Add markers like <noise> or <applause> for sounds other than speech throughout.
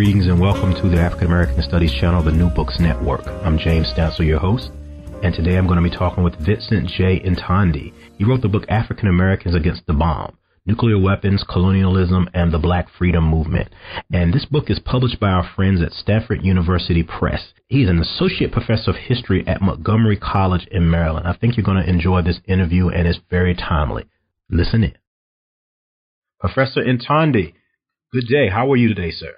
Greetings and welcome to the African American Studies channel, the New Books Network. I'm James Stansel, your host, and today I'm going to be talking with Vincent J. Intondi. He wrote the book African Americans Against the Bomb Nuclear Weapons, Colonialism, and the Black Freedom Movement. And this book is published by our friends at Stanford University Press. He's an associate professor of history at Montgomery College in Maryland. I think you're going to enjoy this interview, and it's very timely. Listen in. Professor Intondi, good day. How are you today, sir?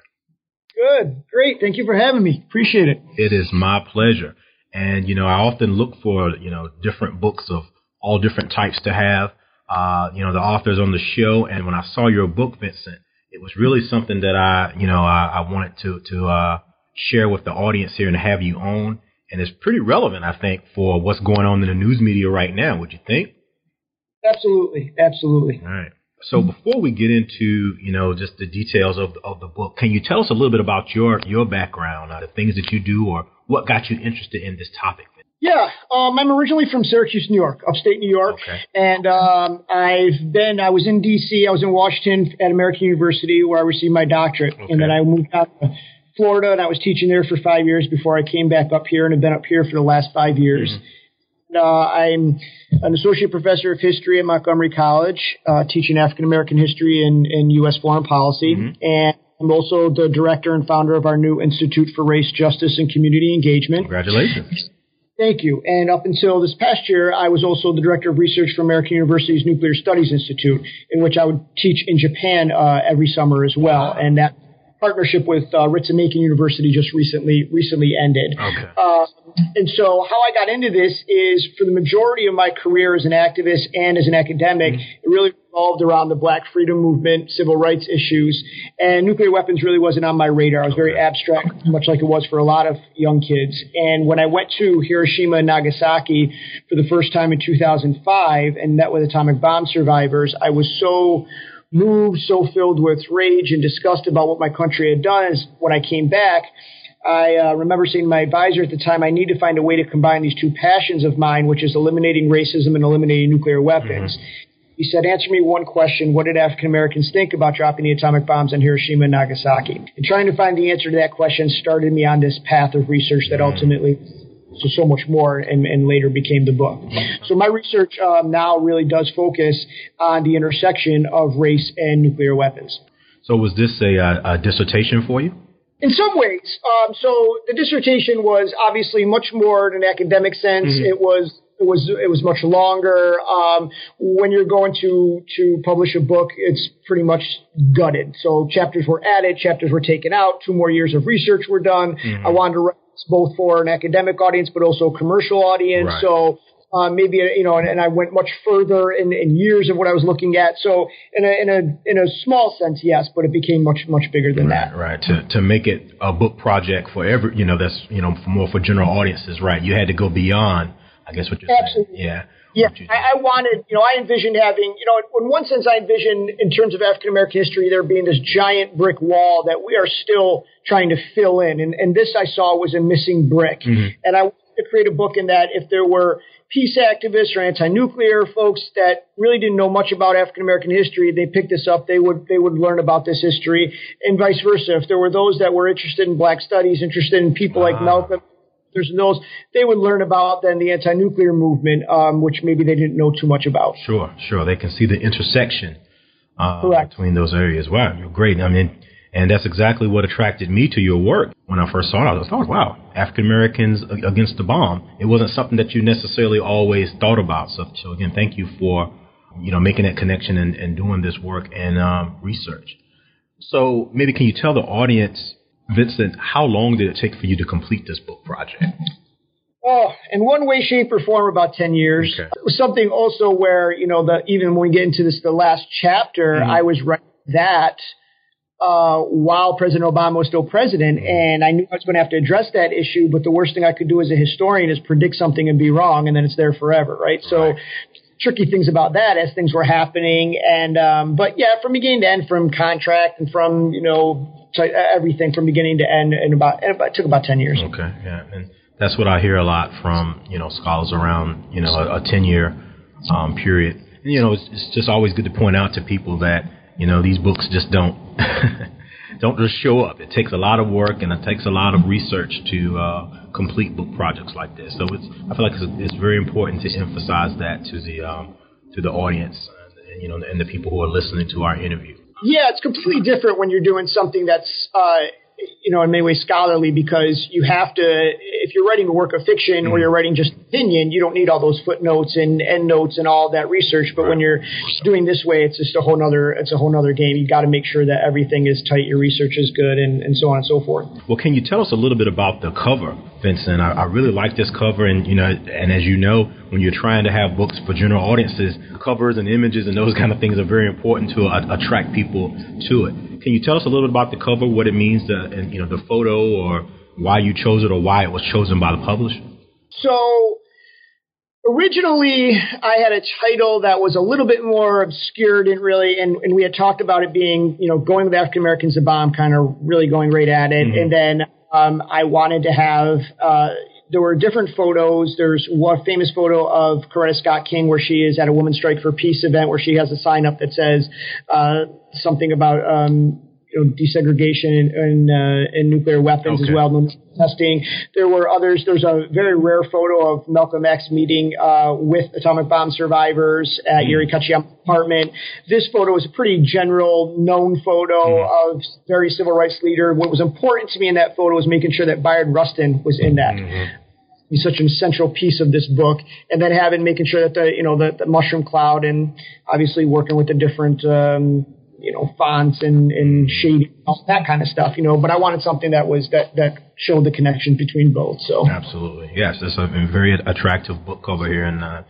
Good. Great. Thank you for having me. Appreciate it. It is my pleasure. And, you know, I often look for, you know, different books of all different types to have, uh, you know, the authors on the show. And when I saw your book, Vincent, it was really something that I, you know, I, I wanted to, to, uh, share with the audience here and have you on. And it's pretty relevant, I think, for what's going on in the news media right now. Would you think? Absolutely. Absolutely. All right. So before we get into you know just the details of of the book, can you tell us a little bit about your your background, uh, the things that you do, or what got you interested in this topic? Yeah, um, I'm originally from Syracuse, New York, upstate New York, Okay. and um, I've been. I was in D.C. I was in Washington at American University where I received my doctorate, Okay. and then I moved out to Florida and I was teaching there for five years before I came back up here and have been up here for the last five years. Uh, I'm an associate professor of history at Montgomery College, uh, teaching African American history and, and U.S. foreign policy. And I'm also the director and founder of our new Institute for Race, Justice, and Community Engagement. Congratulations. Thank you. And up until this past year, I was also the director of research for American University's Nuclear Studies Institute, in which I would teach in Japan uh, every summer as well. And that partnership with uh, Ritsumeikan University just recently recently ended. Okay. Uh, and so, how I got into this is for the majority of my career as an activist and as an academic, it really revolved around the Black Freedom Movement, civil rights issues, and nuclear weapons really wasn't on my radar. I was very abstract, much like it was for a lot of young kids. And when I went to Hiroshima and Nagasaki for the first time in 2005 and met with atomic bomb survivors, I was so moved, so filled with rage and disgust about what my country had done. Is when I came back, I uh, remember saying to my advisor at the time, I need to find a way to combine these two passions of mine, which is eliminating racism and eliminating nuclear weapons. He said, Answer me one question. What did African Americans think about dropping the atomic bombs on Hiroshima and Nagasaki? And trying to find the answer to that question started me on this path of research that ultimately so so much more and, and later became the book. So my research um, now really does focus on the intersection of race and nuclear weapons. So was this a, uh, a dissertation for you? In some ways, um, so the dissertation was obviously much more in an academic sense. It was it was it was much longer. Um, when you're going to to publish a book, it's pretty much gutted. So chapters were added, chapters were taken out. Two more years of research were done. I wanted to write both for an academic audience, but also a commercial audience. Right. So uh, maybe you know, and, and I went much further in, in years of what I was looking at. So in a in a in a small sense, yes, but it became much much bigger than that. Right, right. To to make it a book project for every, you know, that's you know for more for general audiences, right? You had to go beyond. I guess what you're Absolutely. saying. Yeah. Yeah, I, I wanted, you know, I envisioned having, you know, in one sense, I envisioned in terms of African American history there being this giant brick wall that we are still trying to fill in, and and this I saw was a missing brick, and I wanted to create a book in that if there were peace activists or anti-nuclear folks that really didn't know much about African American history, they picked this up, they would they would learn about this history, and vice versa. If there were those that were interested in Black studies, interested in people like Ah. Malcolm there's those they would learn about then the anti-nuclear movement, um, which maybe they didn't know too much about. Sure, sure. They can see the intersection uh, between those areas. Wow, you're great. I mean, and that's exactly what attracted me to your work when I first saw it. I was like, wow, African Americans against the bomb. It wasn't something that you necessarily always thought about. So, so again, thank you for you know making that connection and, and doing this work and um, research. So maybe can you tell the audience, Vincent, how long did it take for you to complete this book project? Oh, in one way, shape, or form, about ten years. Okay. It was something also where you know the even when we get into this the last chapter, mm-hmm. I was writing that uh, while President Obama was still president, mm-hmm. and I knew I was going to have to address that issue. But the worst thing I could do as a historian is predict something and be wrong, and then it's there forever, right? right. So tricky things about that as things were happening. And um, but yeah, from beginning to end, from contract and from you know everything from beginning to end, and about, about it took about ten years. Okay, yeah, and that's what I hear a lot from you know scholars around you know a, a ten year um, period. And, you know, it's, it's just always good to point out to people that you know these books just don't. <laughs> don't just show up. It takes a lot of work and it takes a lot of research to uh, complete book projects like this. So it's I feel like it's, it's very important to emphasize that to the um, to the audience, you know, and the people who are listening to our interview. Yeah, it's completely different when you're doing something that's uh, you know, in many ways scholarly because you have to, if you're writing a work of fiction or you're writing just opinion, you don't need all those footnotes and endnotes and all that research. But right. when you're doing this way, it's just a whole nother, it's a whole nother game. You got to make sure that everything is tight, your research is good, and, and so on and so forth. Well, can you tell us a little bit about the cover, Vincent? I, I really like this cover, and you know, and as you know, when you're trying to have books for general audiences, covers and images and those kind of things are very important to uh, attract people to it. Can you tell us a little bit about the cover, what it means, to, and you know, the photo, or why you chose it, or why it was chosen by the publisher? So originally I had a title that was a little bit more obscure, didn't really, and, and we had talked about it being, you know, going with African Americans, the bomb, kind of really going right at it. Mm-hmm. And then um, I wanted to have, uh, there were different photos. There's one famous photo of Coretta Scott King where she is at a Women's Strike for Peace event where she has a sign up that says uh, something about um, you know, desegregation and, uh, nuclear weapons okay. as well, testing. There were others. There's a very rare photo of Malcolm X meeting uh, with atomic bomb survivors at mm. Yuri Kochiyama's apartment. This photo is a pretty general known photo mm. of very civil rights leader. What was important to me in that photo was making sure that Bayard Rustin was in that. Mm-hmm such an essential piece of this book. And then having making sure that the you know the, the mushroom cloud and obviously working with the different um, you know fonts and and shading all that kind of stuff. You know, but I wanted something that was that that showed the connection between both. So absolutely, yes, it's a very attractive book cover here and. Uh,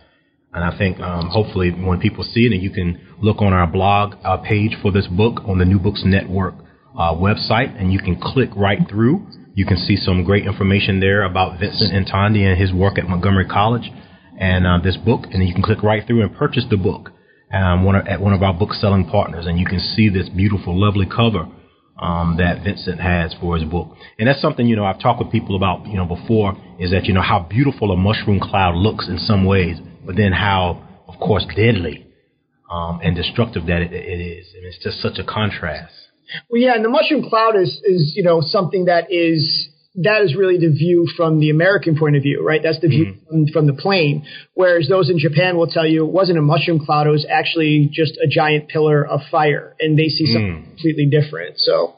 and I think um, hopefully when people see it, and you can look on our blog uh, page for this book on the New Books Network uh, website, and you can click right through you can see some great information there about Vincent Intondi and his work at Montgomery College and uh, this book. And you can click right through and purchase the book um, one of, at one of our book selling partners. And you can see this beautiful, lovely cover um, that Vincent has for his book. And that's something, you know, I've talked with people about, you know, before is that, you know, how beautiful a mushroom cloud looks in some ways, but then how, of course, deadly um, and destructive that it, it is. And it's just such a contrast. Well, yeah, and the mushroom cloud is is you know something that is that is really the view from the American point of view, right? That's the view mm-hmm. from, from, the plane. Whereas those in Japan will tell you it wasn't a mushroom cloud; it was actually just a giant pillar of fire, and they see something mm. completely different. So,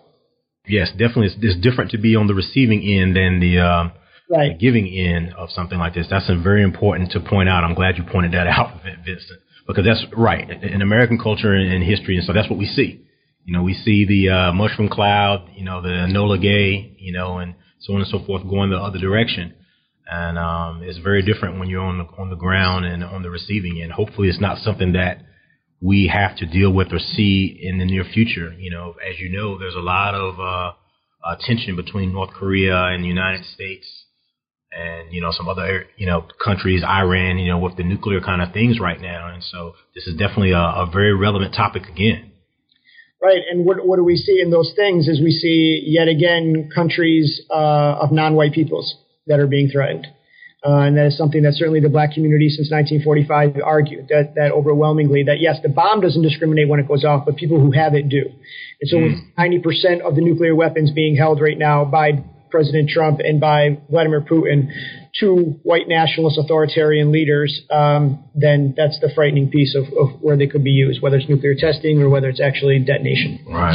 yes, definitely, it's, it's, different to be on the receiving end than the. Uh, right. the giving end of something like this. That's very important to point out. I'm glad you pointed that <laughs> out, Vincent, because that's right. In American culture and history, and so that's what we see. You know, we see the uh, mushroom cloud, you know, the Enola Gay, you know, and so on and so forth going the other direction. And um, it's very different when you're on the on the ground and on the receiving end. Hopefully, it's not something that we have to deal with or see in the near future. You know, as you know, there's a lot of uh, uh, tension between North Korea and the United States, and you know some other you know countries, Iran, you know, with the nuclear kind of things right now. And so this is definitely a, a very relevant topic again. Right, and what what do we see in those things? Is we see yet again countries uh, of non-white peoples that are being threatened, uh, and that is something that certainly the black community since 1945 argued that that overwhelmingly that yes, the bomb doesn't discriminate when it goes off, but people who have it do. And so, mm. with 90% of the nuclear weapons being held right now by President Trump and by Vladimir Putin, two white nationalist authoritarian leaders, um, then that's the frightening piece of, of, where they could be used, whether it's nuclear testing or whether it's actually detonation. Right.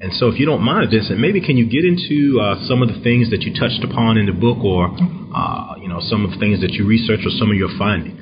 And so, if you don't mind, Vincent, maybe can you get into uh, some of the things that you touched upon in the book, or uh, you know, some of the things that you researched, or some of your findings?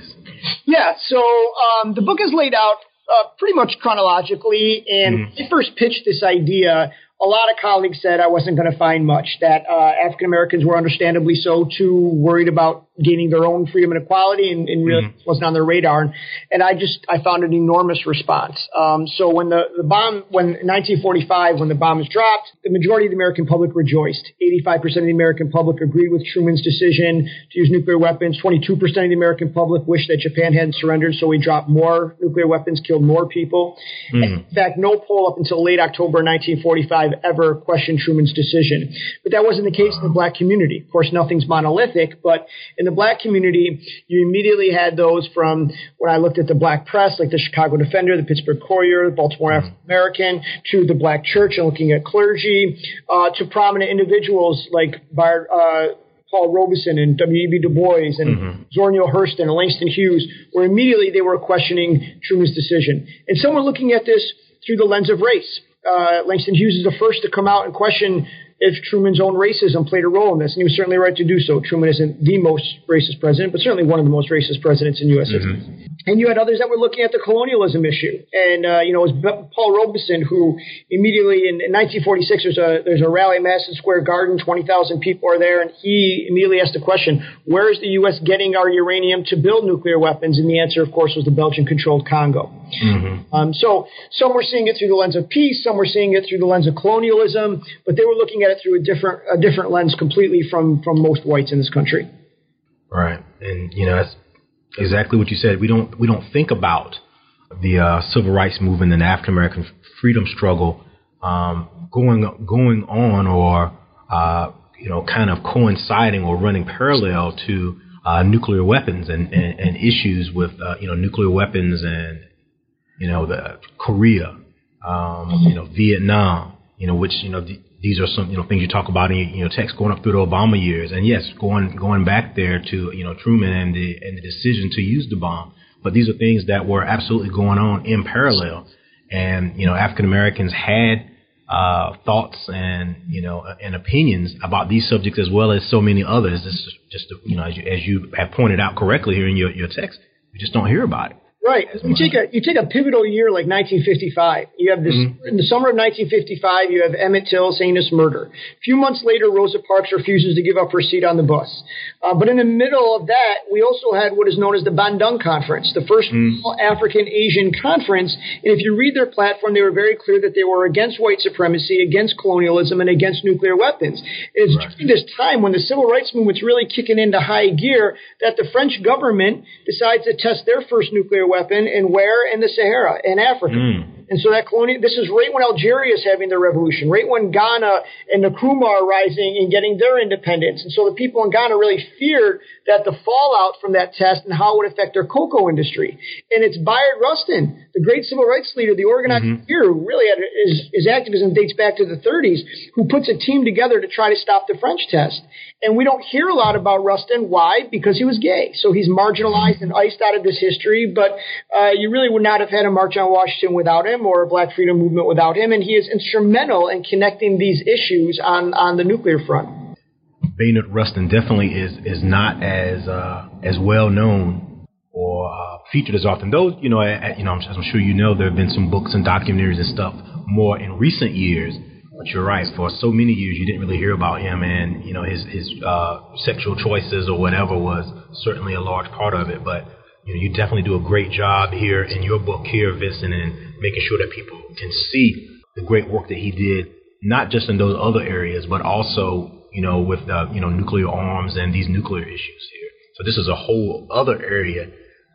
Yeah. So um, the book is laid out uh, pretty much chronologically. And mm. I first pitched this idea a lot of colleagues said I wasn't going to find much, that uh, African Americans were understandably so too worried about gaining their own freedom and equality and, and really mm-hmm. wasn't on their radar. And, and I just, I found an enormous response. Um, so when the, the bomb, when 1945, when the bomb was dropped, the majority of the American public rejoiced. 85% of the American public agreed with Truman's decision to use nuclear weapons. 22% of the American public wished that Japan hadn't surrendered, so we dropped more nuclear weapons, killed more people. Mm. In fact, no poll up until late October 1945 ever questioned Truman's decision. But that wasn't the case in the black community. Of course, nothing's monolithic, but in the black community, you immediately had those from when I looked at the black press, like the Chicago Defender, the Pittsburgh Courier, the Baltimore mm-hmm. African American, to the black church and looking at clergy, uh, to prominent individuals like Bar, uh, Paul Robeson and W.E.B. Du Bois and mm-hmm. Zora Neale Hurston and Langston Hughes, where immediately they were questioning Truman's decision. And some were looking at this through the lens of race. Uh, Langston Hughes is the first to come out and question if Truman's own racism played a role in this, and he was certainly right to do so. Truman isn't the most racist president, but certainly one of the most racist presidents in U.S. history. Mm-hmm. And you had others that were looking at the colonialism issue, and uh, you know, it was Paul Robeson who immediately in, in 1946 there's a there's a rally at Madison Square Garden, 20,000 people are there, and he immediately asked the question, "Where is the U.S. getting our uranium to build nuclear weapons?" And the answer, of course, was the Belgian-controlled Congo. Mm-hmm. Um, so some were seeing it through the lens of peace, some were seeing it through the lens of colonialism, but they were looking at it through a different a different lens completely from from most whites in this country. Right, and you know that's exactly what you said. We don't we don't think about the uh, civil rights movement and African American freedom struggle um, going going on or uh, you know kind of coinciding or running parallel to uh, nuclear weapons and, and, and issues with uh, you know nuclear weapons and you know the Korea, um, you know Vietnam, you know which you know the, these are some you know things you talk about in your, you know text going up through the Obama years, and yes, going going back there to you know Truman and the and the decision to use the bomb. But these are things that were absolutely going on in parallel, and you know African Americans had uh, thoughts and you know and opinions about these subjects as well as so many others. This is just you know as you, as you have pointed out correctly here in your your text, we just don't hear about it. Right. You take a you take a pivotal year like 1955. You have this mm-hmm. in the summer of 1955. You have Emmett Till's heinous murder. A few months later, Rosa Parks refuses to give up her seat on the bus. Uh, but in the middle of that, we also had what is known as the Bandung Conference, the 1st mm African Asian conference. And if you read their platform, they were very clear that they were against white supremacy, against colonialism, and against nuclear weapons. It's right. during this time when the civil rights movement's really kicking into high gear that the French government decides to test their first nuclear weapon and where in the Sahara in Africa. Mm. And so that colonial, this is right when Algeria is having their revolution, right when Ghana and Nkrumah are rising and getting their independence. And so the people in Ghana really feared that the fallout from that test and how it would affect their cocoa industry. And it's Bayard Rustin, the great civil rights leader, the organizer mm-hmm. here, who really had his, his activism dates back to the 30s, who puts a team together to try to stop the French test. And we don't hear a lot about Rustin. Why? Because he was gay. So he's marginalized and iced out of this history, but uh, you really would not have had a March on Washington without him or a Black Freedom Movement without him. And he is instrumental in connecting these issues on, on the nuclear front. Bayard Rustin definitely is, is not as, uh, as well known or uh, featured as often. Though, you know, you know, as I'm sure you know, there have been some books and documentaries and stuff more in recent years but you're right. For so many years, you didn't really hear about him, and you know his his uh, sexual choices or whatever was certainly a large part of it. But you know, you definitely do a great job here in your book here, Vincent, and making sure that people can see the great work that he did, not just in those other areas, but also you know with uh, you know nuclear arms and these nuclear issues here. So this is a whole other area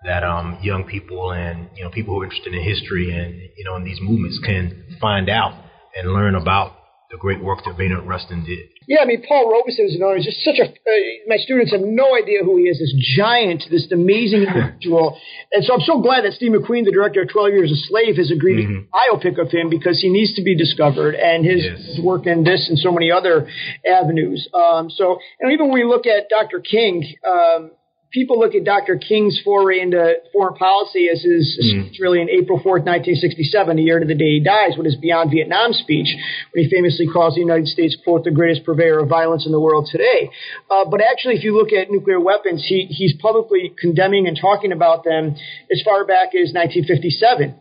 that um, young people and you know people who are interested in history and you know in these movements can find out and learn about the great work that Bayard Rustin did. Yeah, I mean, Paul Robeson is known as just such a. Uh, my students have no idea who he is. This giant, this amazing <laughs> individual, and so I'm so glad that Steve McQueen, the director of Twelve Years a Slave, has agreed mm-hmm. to biopic of him because he needs to be discovered, and his, yes. his work in this and so many other avenues. Um, so, and even when we look at Dr. King. Um, people look at Dr. King's foray into foreign policy as his mm. speech really in April 4th, 1967, the year to the day he dies, with his Beyond Vietnam speech, when he famously calls the United States, quote, the greatest purveyor of violence in the world today. Uh, but actually, if you look at nuclear weapons, he, he's publicly condemning and talking about them as far back as 1957.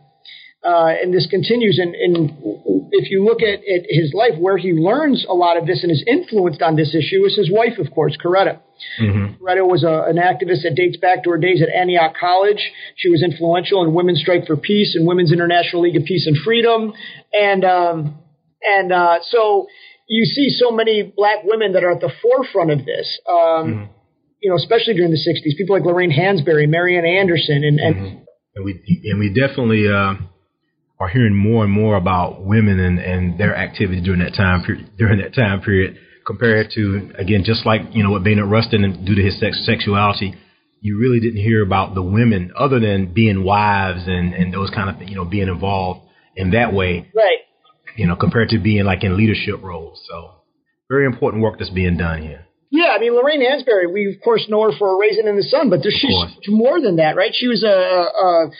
Uh, and this continues in, in if you look at, at his life, where he learns a lot of this and is influenced on this issue is his wife, of course, Coretta. Mm-hmm. Coretta was a, an activist that dates back to her days at Antioch College. She was influential in Women's Strike for Peace and Women's International League of Peace and Freedom. And, um, and, uh, so you see so many black women that are at the forefront of this. Um, mm-hmm. you know, especially during the 60s, people like Lorraine Hansberry, Marian Anderson, and, and, mm-hmm. and we, and we definitely, uh, are hearing more and more about women and, and their activity during that time period, during that time period compared to again, just like you know what Bayard Rustin and due to his sex, sexuality, you really didn't hear about the women other than being wives and and those kind of you know being involved in that way, right? You know, compared to being like in leadership roles. So very important work that's being done here. Yeah, I mean Lorraine Hansberry, we of course know her for a Raisin in the Sun, but she's more than that, right? She was a, a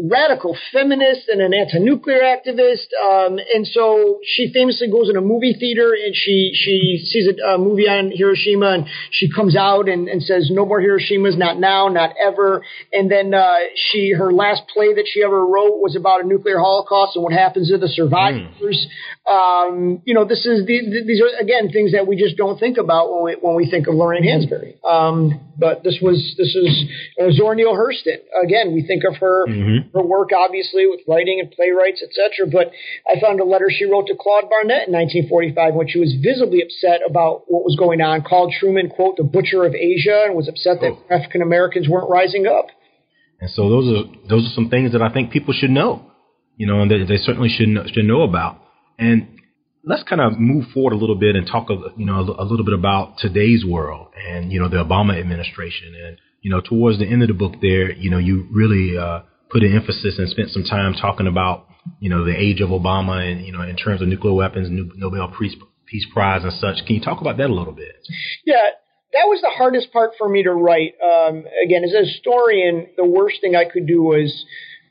radical feminist and an anti-nuclear activist. Um, and so she famously goes in a movie theater and she, she sees a, a movie on Hiroshima and she comes out and, and says, no more Hiroshimas, not now, not ever. And then, uh, she, her last play that she ever wrote was about a nuclear holocaust and what happens to the survivors. Um, you know, this is the, the, these are again things that we just don't think about when we, when we think of Lorraine Hansberry. Um, but this was this is uh, Zora Neale Hurston. Again, we think of her mm-hmm. her work obviously with writing and playwrights, etc. But I found a letter she wrote to Claude Barnett in 1945 when she was visibly upset about what was going on. Called Truman quote the butcher of Asia and was upset that oh. African Americans weren't rising up. And so those are those are some things that I think people should know, you know, and they, they certainly should know, should know about. And let's kind of move forward a little bit and talk, you know, a, a little bit about today's world and you know the Obama administration. And you know, towards the end of the book, there, you know, you really uh, put an emphasis and spent some time talking about you know the age of Obama and you know in terms of nuclear weapons, Nobel Peace Prize and such. Can you talk about that a little bit? Yeah, that was the hardest part for me to write. Um, again, as a historian, the worst thing I could do was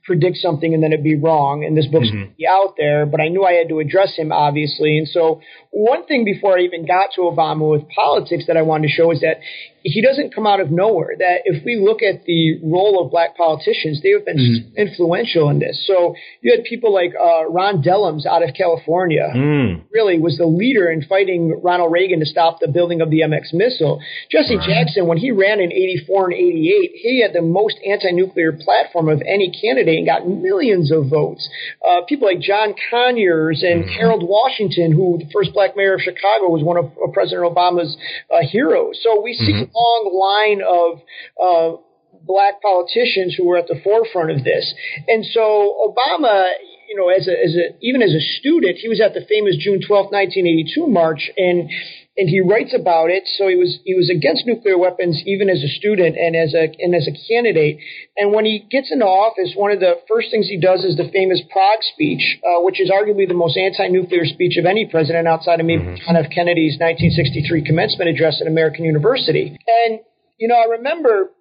predict something and then it'd be wrong. And this book's mm-hmm. be out there, but I knew I had to address him, obviously. And so one thing before I even got to Obama with politics that I wanted to show is that he doesn't come out of nowhere. That if we look at the role of black politicians, they have been mm. influential in this. So you had people like uh, Ron Dellums out of California, mm. really was the leader in fighting Ronald Reagan to stop the building of the MX missile. Jesse right. Jackson, when he ran in 84 and 88, he had the most anti-nuclear platform of any candidate and got millions of votes. Uh, people like John Conyers and mm. Harold Washington, who the first black mayor of Chicago was one of uh, President Obama's uh, heroes. So we see mm-hmm long line of uh, black politicians who were at the forefront of this. And so Obama, you know, as a, as a even as a student, he was at the famous June 12, 1982 march, and and he writes about it. So he was he was against nuclear weapons even as a student and as a and as a candidate. And when he gets into office, one of the first things he does is the famous Prague speech, uh, which is arguably the most anti-nuclear speech of any president outside of maybe mm-hmm. John F. Kennedy's 1963 commencement address at American University. And you know, I remember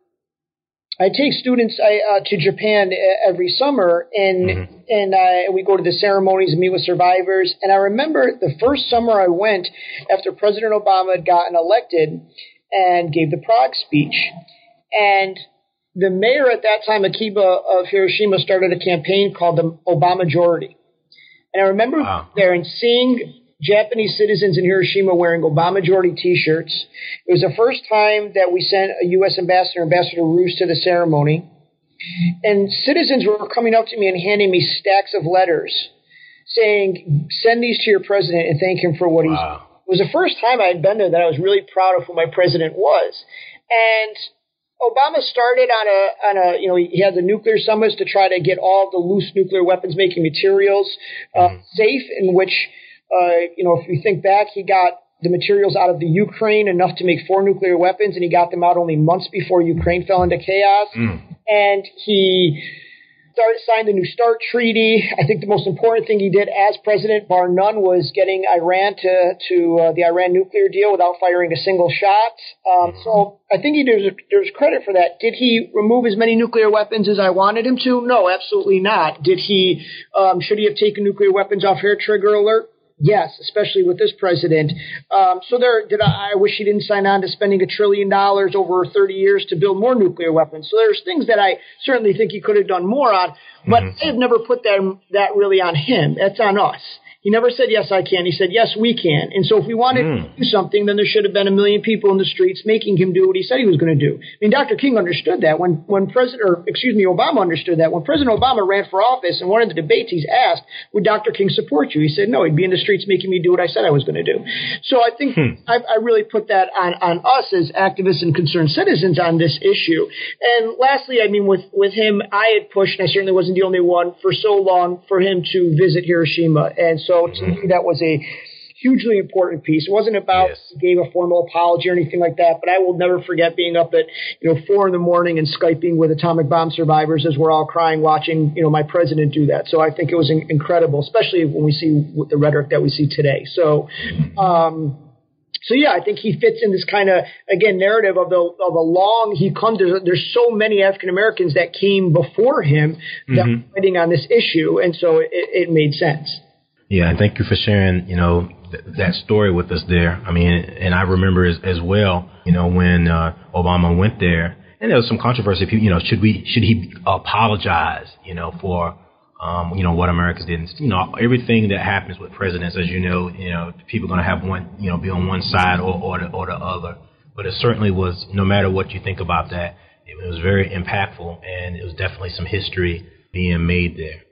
I take students uh, to Japan every summer, and mm-hmm. and uh, we go to the ceremonies and meet with survivors. And I remember the first summer I went after President Obama had gotten elected and gave the Prague speech, and the mayor at that time, Akiba of Hiroshima, started a campaign called the Obama Majority. And I remember wow. there and seeing Japanese citizens in Hiroshima wearing Obama majority T-shirts. It was the first time that we sent a U.S. ambassador, Ambassador Roos, to the ceremony, and citizens were coming up to me and handing me stacks of letters saying, "Send these to your president and thank him for what wow. he's." It was the first time I had been there that I was really proud of who my president was, and Obama started on a on a you know he had the nuclear summits to try to get all the loose nuclear weapons making materials uh, mm. safe, in which uh, you know, if you think back, he got the materials out of the Ukraine enough to make four nuclear weapons, and he got them out only months before Ukraine fell into chaos. Mm. And he started signed the New START treaty. I think the most important thing he did as president, bar none, was getting Iran to to uh, the Iran nuclear deal without firing a single shot. Um, so I think he deserves, deserves credit for that. Did he remove as many nuclear weapons as I wanted him to? No, absolutely not. Did he? Um, should he have taken nuclear weapons off hair trigger alert? Yes, especially with this president. Um, so there, did I, I wish he didn't sign on to spending a trillion dollars over 30 years to build more nuclear weapons. So there's things that I certainly think he could have done more on, but mm-hmm. I've never put that that really on him. That's on us. He never said, yes, I can. He said, yes, we can. And so if we wanted mm. to do something, then there should have been a million people in the streets making him do what he said he was going to do. I mean, Dr. King understood that when, when President, or excuse me, Obama understood that. When President Obama ran for office and one of the debates he's asked, would Dr. King support you? He said, no, he'd be in the streets making me do what I said I was going to do. So I think hmm. I, I really put that on, on us as activists and concerned citizens on this issue. And lastly, I mean, with, with him, I had pushed, and I certainly wasn't the only one for so long for him to visit Hiroshima. And so so to me, that was a hugely important piece. It wasn't about yes. gave a formal apology or anything like that, but I will never forget being up at you know four in the morning and skyping with atomic bomb survivors as we're all crying, watching you know my president do that. So I think it was incredible, especially when we see the rhetoric that we see today. So. Um, so yeah, I think he fits in this kind of again narrative of the of a long he comes. There's, there's so many African Americans that came before him that mm-hmm. were fighting on this issue, and so it, it made sense. Yeah, and thank you for sharing, you know, th- that story with us there. I mean, and I remember as, as well, you know, when uh, Obama went there, and there was some controversy. You know, should we should he apologize, you know, for um, you know what Americans did? You know, everything that happens with presidents, as you know, you know, people are going to have one, you know, be on one side or or the, or the other. But it certainly was, no matter what you think about that, it was very impactful, and it was definitely some history being made there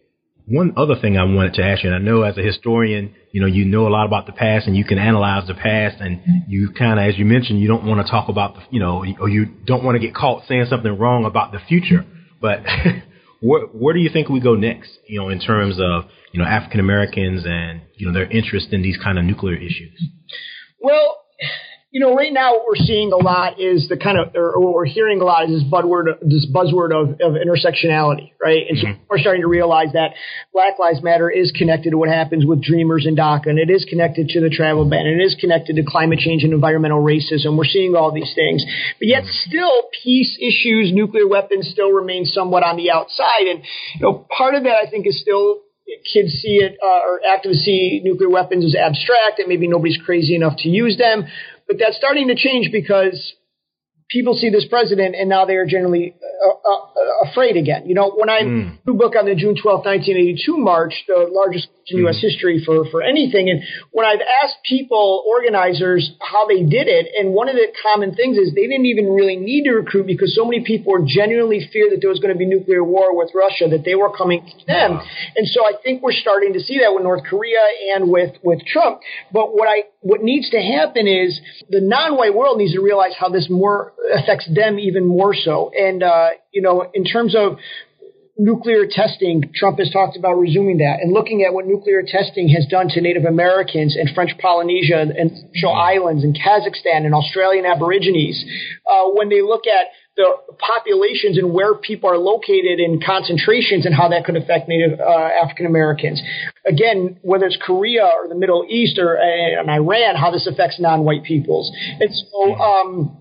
one other thing I wanted to ask you, and I know as a historian, you know, you know a lot about the past and you can analyze the past and you kind of, as you mentioned, you don't want to talk about the, you know, or you don't want to get caught saying something wrong about the future. But <laughs> where, where do you think we go next, you know, in terms of, you know, African Americans and, you know, their interest in these kind of nuclear issues? Well, you know, right now what we're seeing a lot is the kind of, or what we're hearing a lot is this buzzword, this buzzword of, of intersectionality, right? And mm-hmm. so we're starting to realize that Black Lives Matter is connected to what happens with Dreamers in DACA, and it is connected to the travel ban, and it is connected to climate change and environmental racism. We're seeing all these things, but yet still peace issues, nuclear weapons still remain somewhat on the outside, and you know, part of that I think is still kids see it uh, or activists see nuclear weapons as abstract and maybe nobody's crazy enough to use them. But that's starting to change because people see this president and now they are generally uh, uh, afraid again. You know, when I mm. new book on the June 12, 1982 march, the largest in. U.S. history for, for anything. And when I've asked people, organizers, how they did it, and one of the common things is they didn't even really need to recruit because so many people were genuinely fear that there was going to be nuclear war with Russia, that they were coming to them. And so I think we're starting to see that with North Korea and with, with Trump. But what I, what needs to happen is the non-white world needs to realize how this more affects them even more so. And, uh, you know, in terms of nuclear testing, Trump has talked about resuming that and looking at what nuclear testing has done to Native Americans and French Polynesia and Marshall Islands and Kazakhstan and Australian Aborigines. Uh, when they look at the populations and where people are located in concentrations and how that could affect Native uh, African Americans. Again, whether it's Korea or the Middle East or uh, Iran, how this affects non-white peoples. And so, um,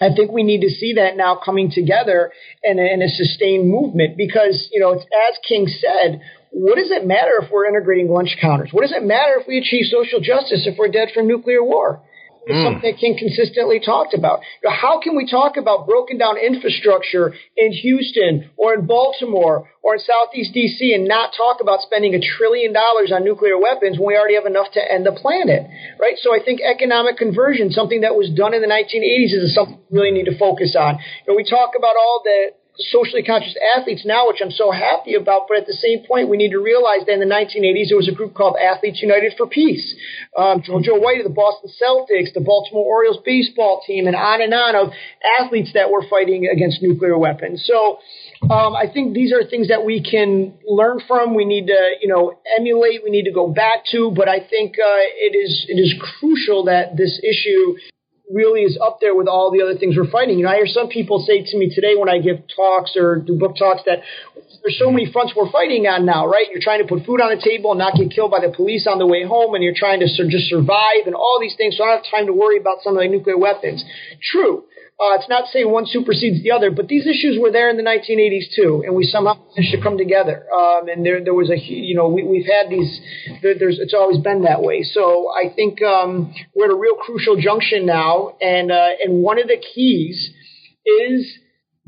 I think we need to see that now coming together in a, in a sustained movement because, you know, as King said, what does it matter if we're integrating lunch counters? What does it matter if we achieve social justice if we're dead from nuclear war? Is mm. something that King consistently talked about. You know, how can we talk about broken down infrastructure in Houston or in Baltimore or in Southeast DC and not talk about spending a trillion dollars on nuclear weapons when we already have enough to end the planet, right? So I think economic conversion, something that was done in the 1980s, is something we really need to focus on. You know, we talk about all the socially conscious athletes now, which I'm so happy about. But at the same point, we need to realize that in the 1980s, there was a group called Athletes United for Peace. Um, Joe White of the Boston Celtics, the Baltimore Orioles baseball team, and on and on of athletes that were fighting against nuclear weapons. So um, I think these are things that we can learn from. We need to, you know, emulate. We need to go back to. But I think uh, it is it is crucial that this issue really is up there with all the other things we're fighting. You know, I hear some people say to me today when I give talks or do book talks that there's so many fronts we're fighting on now, right? You're trying to put food on the table and not get killed by the police on the way home, and you're trying to just survive and all these things. So I don't have time to worry about some of the nuclear weapons. True. Uh, it's not saying one supersedes the other, but these issues were there in the 1980s too, and we somehow managed to come together. Um, and there, there was a, you know, we, we've had these. There, there's, it's always been that way. So I think um, we're at a real crucial junction now, and uh, and one of the keys is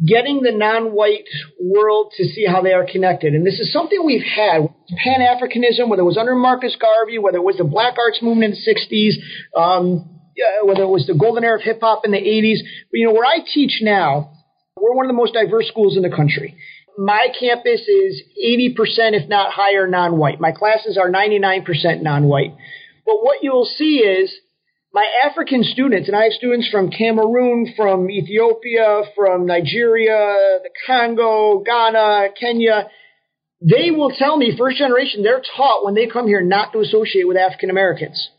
getting the non-white world to see how they are connected. And this is something we've had. With Pan-Africanism, whether it was under Marcus Garvey, whether it was the Black Arts Movement in the 60s, um, Uh, whether it was the golden era of hip hop in the 80s. But, you know, where I teach now, we're one of the most diverse schools in the country. My campus is 80%, if not higher, non-white. My classes are 99% non-white. But what you'll see is my African students, and I have students from Cameroon, from Ethiopia, from Nigeria, the Congo, Ghana, Kenya, they will tell me, first generation, they're taught when they come here not to associate with African Americans.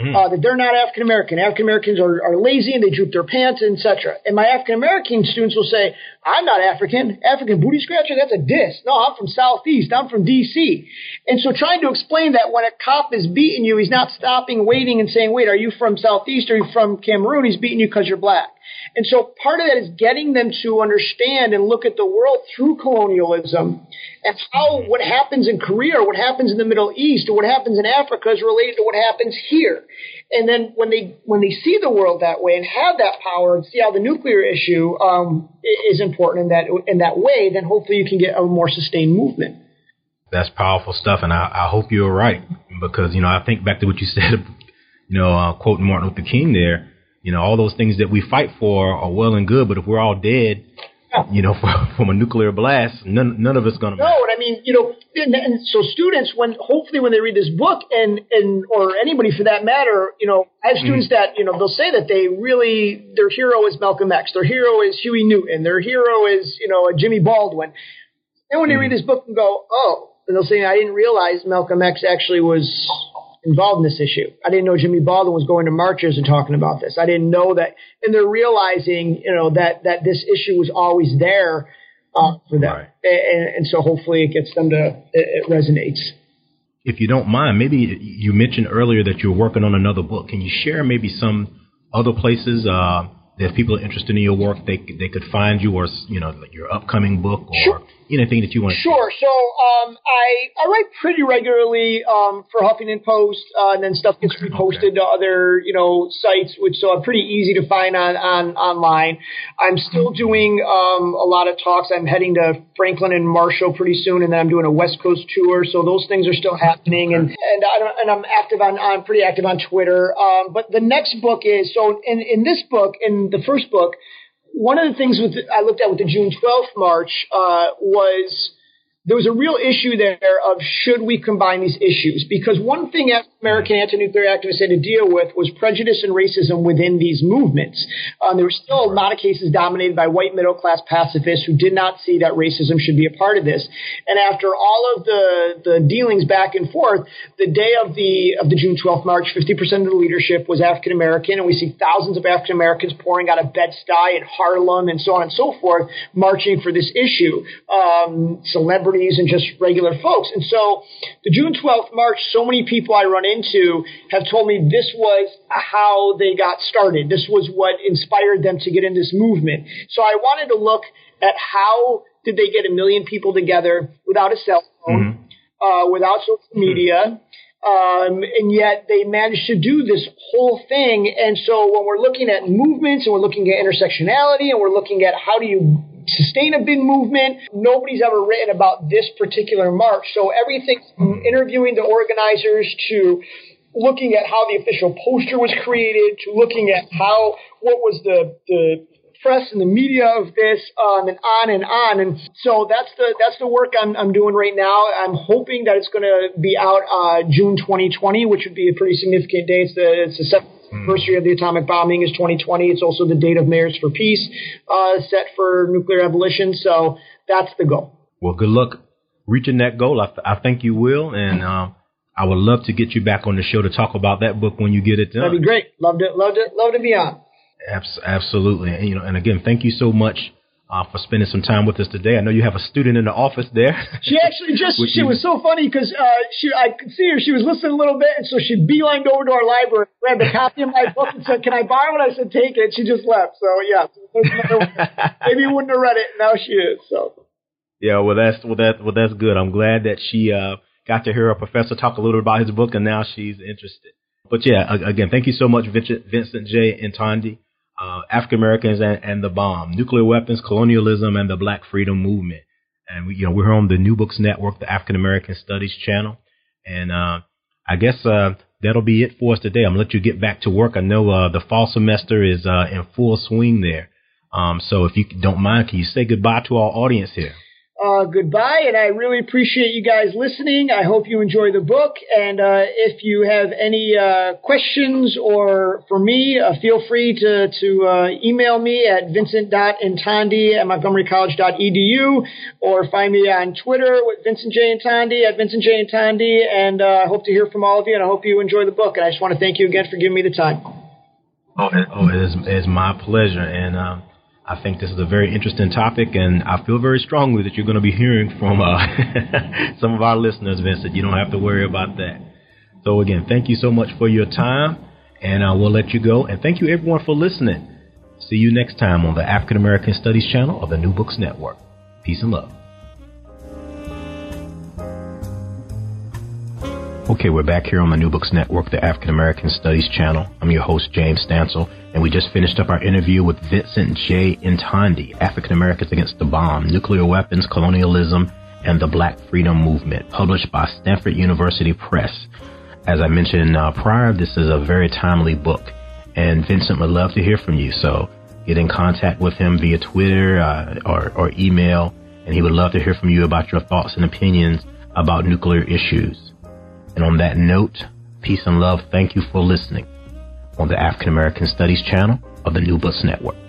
Mm. Uh, that they're not African American. African Americans are, are lazy and they droop their pants, etc. And my African American students will say, "I'm not African. African booty scratcher? That's a diss. No, I'm from Southeast. I'm from D.C." And so, trying to explain that when a cop is beating you, he's not stopping, waiting, and saying, "Wait, are you from Southeast? Are you from Cameroon?" He's beating you because you're black. And so, part of that is getting them to understand and look at the world through colonialism and how what happens in Korea or what happens in the Middle East or what happens in Africa is related to what happens here. And then when they when they see the world that way and have that power and see how the nuclear issue um, is important in that in that way, then hopefully you can get a more sustained movement. That's powerful stuff, and I, I hope you're right because you know I think back to what you <laughs> said, you know, uh, quoting Martin Luther King there. You know, all those things that we fight for are well and good, but if we're all dead, you know, <laughs> from, from a nuclear blast, none none of it's going to. No, and I mean, you know, and, and, so students, when hopefully when they read this book, and and or anybody for that matter, you know, I have students mm that you know they'll say that they really their hero is Malcolm X, their hero is Huey Newton, their hero is you know a Jimmy Baldwin. And when mm they read mm. this book and go, oh, and they'll say, I didn't realize Malcolm X actually was involved in this issue. I didn't know Jimmy Baldwin was going to marches and talking about this. I didn't know that, and they're realizing, you know, that that this issue was always there uh, for them, right. and, and, so hopefully it gets them to it, it resonates. If you don't mind, maybe you mentioned earlier that you're working on another book. Can you share maybe some other places? Uh, if people are interested in your work, they they could find you, or you know, your upcoming book, or sure. Anything that you want. to Sure. So um, I I write pretty regularly um, for Huffington Post, uh, and then stuff gets reposted okay. to other you know sites, which so are pretty easy to find on on online. I'm still doing um, a lot of talks. I'm heading to Franklin and Marshall pretty soon, and then I'm doing a West Coast tour. So those things are still happening, and and I and I'm active on I'm pretty active on Twitter. Um, but the next book is so in in this book in the first book, one of the things with I looked at with the June 12th march uh, was there was a real issue there of should we combine these issues? Because one thing American anti-nuclear activists had to deal with was prejudice and racism within these movements. Um, there were still a lot of cases dominated by white middle-class pacifists who did not see that racism should be a part of this. And after all of the, the dealings back and forth, the day of the of the June 12th march, 50% of the leadership was African American, and we see thousands of African Americans pouring out of Bed-Stuy and Harlem and so on and so forth, marching for this issue. Um, celebrities celebrities and just regular folks. And so the June 12th march, so many people I run into have told me this was how they got started. This was what inspired them to get in this movement. So I wanted to look at how did they get a million people together without a cell phone, mm-hmm. uh, without social media. Um, and yet they managed to do this whole thing. And so when we're looking at movements and we're looking at intersectionality and we're looking at how do you sustain a big movement. Nobody's ever written about this particular march. So everything from interviewing the organizers to looking at how the official poster was created to looking at how what was the the press and the media of this um, and on and on and so that's the that's the work I'm, I'm doing right now I'm hoping that it's going to be out uh, June 2020 which would be a pretty significant day it's the it's the seventh anniversary of the atomic bombing is 2020. It's also the date of Mayors for Peace uh, set for nuclear abolition. So that's the goal. Well, good luck reaching that goal. I, th- I think you will, and <laughs> um, I would love to get you back on the show to talk about that book when you get it done. That'd be great. Love to, love to, love to be on. Abs- absolutely. And, you know, and again, thank you so much uh, for spending some time with us today. I know you have a student in the office there. <laughs> She actually just <laughs> she you. was so funny because uh, she I could see her. She was listening a little bit, and so she beelined over to our library, grabbed a copy of my book, and said, "Can I borrow it?" I said, "Take it." She just left. So yeah, <laughs> maybe you wouldn't have read it. Now she is. So yeah, well that's well that well that's good. I'm glad that she uh, got to hear a professor talk a little bit about his book, and now she's interested. But yeah, again, thank you so much, Vincent, Vincent J. Intondi. Uh, African Americans and, and, the bomb, nuclear weapons, colonialism, and the Black Freedom Movement. And we, you know, we're on the New Books Network, the African American Studies channel. And uh, I guess uh, that'll be it for us today. I'm gonna let you get back to work. I know uh, the fall semester is uh, in full swing there. Um, so if you don't mind, can you say goodbye to our audience here? Uh, goodbye, and I really appreciate you guys listening. I hope you enjoy the book, and uh, if you have any uh, questions or for me, uh, feel free to to uh, email me at vincent.intondi at montgomerycollege.edu or find me on Twitter with Vincent J. Intondi at Vincent J. Intondi, and uh, I hope to hear from all of you, and I hope you enjoy the book. And I just want to thank you again for giving me the time. Oh, it, oh, it is, it is my pleasure, and. I think this is a very interesting topic, and I feel very strongly that you're going to be hearing from uh, <laughs> some of our listeners, Vincent. You don't have to worry about that. So, again, thank you so much for your time, and uh, we'll let you go. And thank you, everyone, for listening. See you next time on the African American Studies channel of the New Books Network. Peace and love. Okay, we're back here on the New Books Network, the African American Studies channel. I'm your host, James Stansel, and we just finished up our interview with Vincent J. Intondi, African Americans Against the Bomb, Nuclear Weapons, Colonialism, and the Black Freedom Movement, published by Stanford University Press. As I mentioned uh, prior, this is a very timely book, and Vincent would love to hear from you, so get in contact with him via Twitter uh, or, or email, and he would love to hear from you about your thoughts and opinions about nuclear issues. And on that note, peace and love. Thank you for listening on the African American Studies channel of the New Books Network.